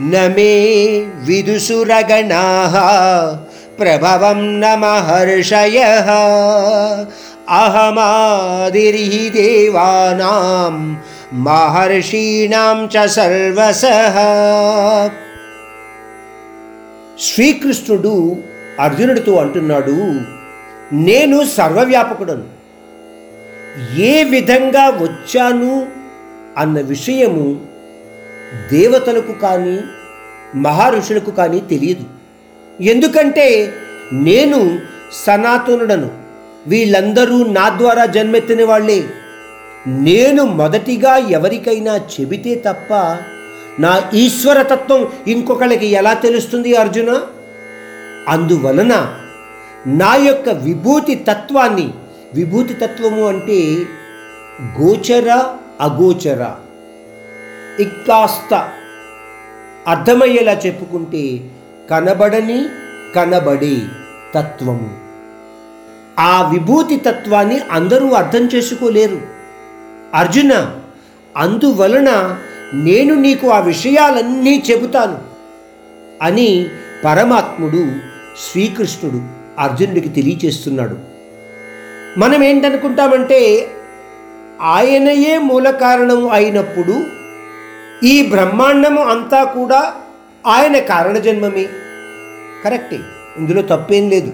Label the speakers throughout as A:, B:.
A: నమే విదుసురగణా ప్రభవం న మహర్షయ అహమాదిరి దేవానాం మహర్షీణాం చ సర్వసహ శ్రీకృష్ణుడు అర్జునుడితో అంటున్నాడు నేను సర్వవ్యాపకుడను. ఏ విధంగా వచ్చాను అన్న విషయము దేవతలకు కానీ మహర్షులకు కానీ తెలియదు. ఎందుకంటే నేను సనాతనుడను. వీళ్ళందరూ నా ద్వారా జన్మెత్తిన వాళ్ళే. నేను మొదటిగా ఎవరికైనా చెబితే తప్ప నా ఈశ్వరతత్వం ఇంకొకళ్ళకి ఎలా తెలుస్తుంది అర్జున? అందువలన నా యొక్క విభూతి తత్వాన్ని విభూతి తత్వము అంటే గోచర అగోచర. ఇక్కాస్త అర్థమయ్యేలా చెప్పుకుంటే కనబడని కనబడే తత్వము. ఆ విభూతి తత్వాన్ని అందరూ అర్థం చేసుకోలేరు. అర్జున అందువలన నేను నీకు ఆ విషయాలన్నీ చెబుతాను అని పరమాత్ముడు శ్రీకృష్ణుడు అర్జునుడికి తెలియచేస్తున్నాడు. మనం ఏంటనుకుంటామంటే ఆయనయే మూల కారణం అయినప్పుడు ఈ బ్రహ్మాండము అంతా కూడా ఆయన కారణజన్మమే. కరెక్టే. ఇందులో తప్పేం లేదు.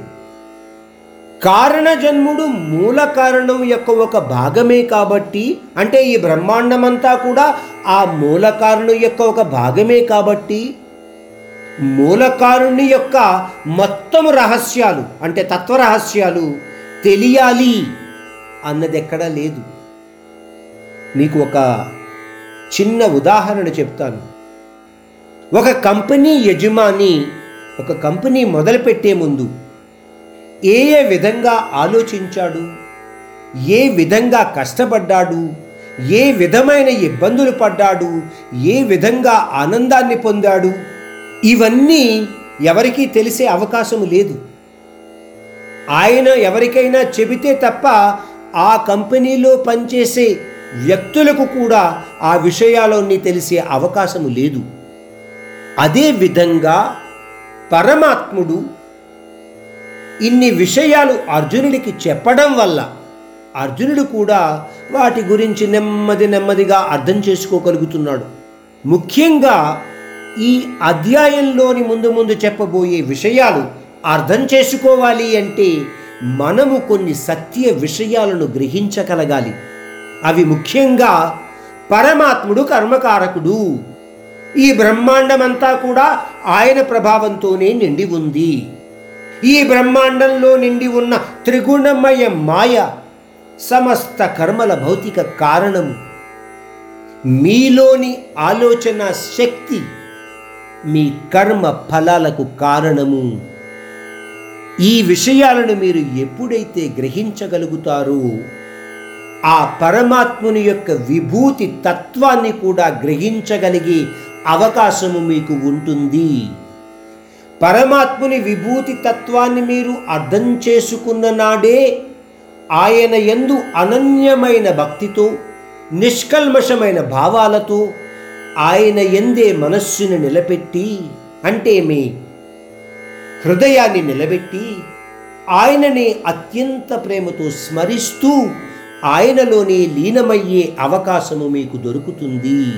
A: కారణజన్ముడు మూల కారణం యొక్క ఒక భాగమే కాబట్టి అంటే ఈ బ్రహ్మాండమంతా కూడా ఆ మూల కారణం యొక్క ఒక భాగమే కాబట్టి మూలకారుణ్ణి యొక్క మొత్తం రహస్యాలు అంటే తత్వ రహస్యాలు తెలియాలి అన్నది ఎక్కడా లేదు. మీకు ఒక చిన్న ఉదాహరణ చెప్తాను. ఒక కంపెనీ యజమాని ఒక కంపెనీ మొదలుపెట్టే ముందు ఏ ఏ విధంగా ఆలోచించాడు? ఏ విధంగా కష్టపడ్డాడు? ఏ విధమైన ఇబ్బందులు పడ్డాడు? ఏ విధంగా ఆనందాన్ని పొందాడు? ఇవన్నీ ఎవరికీ తెలిసే అవకాశం లేదు. ఆయన ఎవరికైనా చెబితే తప్ప ఆ కంపెనీలో పనిచేసే వ్యక్తులకు కూడా ఆ విషయాలన్నీ తెలిసే అవకాశం లేదు. అదే విధంగా పరమాత్ముడు ఇన్ని విషయాలు అర్జునుడికి చెప్పడం వల్ల అర్జునుడు కూడా వాటి గురించి నెమ్మది నెమ్మదిగా అర్థం చేసుకోగలుగుతున్నాడు. ముఖ్యంగా ఈ అధ్యాయంలోని ముందు ముందు చెప్పబోయే విషయాలు అర్థం చేసుకోవాలి అంటే మనము కొన్ని సత్య విషయాలను గ్రహించగలగాలి. అవి ముఖ్యంగా పరమాత్ముడు కర్మకారకుడు. ఈ బ్రహ్మాండమంతా కూడా ఆయన ప్రభావంతోనే నిండి ఉంది. ఈ బ్రహ్మాండంలో నిండి ఉన్న త్రిగుణమయ మాయ సమస్త కర్మల భౌతిక కారణము మీలోని ఆలోచన శక్తి మీ కర్మ ఫలాలకు కారణము. ఈ విషయాలను మీరు ఎప్పుడైతే గ్రహించగలుగుతారో ఆ పరమాత్ముని యొక్క విభూతి తత్వాన్ని కూడా గ్రహించగలిగే అవకాశము మీకు ఉంటుంది. పరమాత్ముని విభూతి తత్వాన్ని మీరు అర్థం చేసుకున్న నాడే ఆయన ఎందు అనన్యమైన భక్తితో నిష్కల్మషమైన భావాలతో ఆయన ఎందే మనస్సును నిలబెట్టి అంటే మీ హృదయాన్ని నిలబెట్టి ఆయనని అత్యంత ప్రేమతో స్మరిస్తూ ఆయనలోనే లీనమయ్యే అవకాశము మీకు దొరుకుతుంది.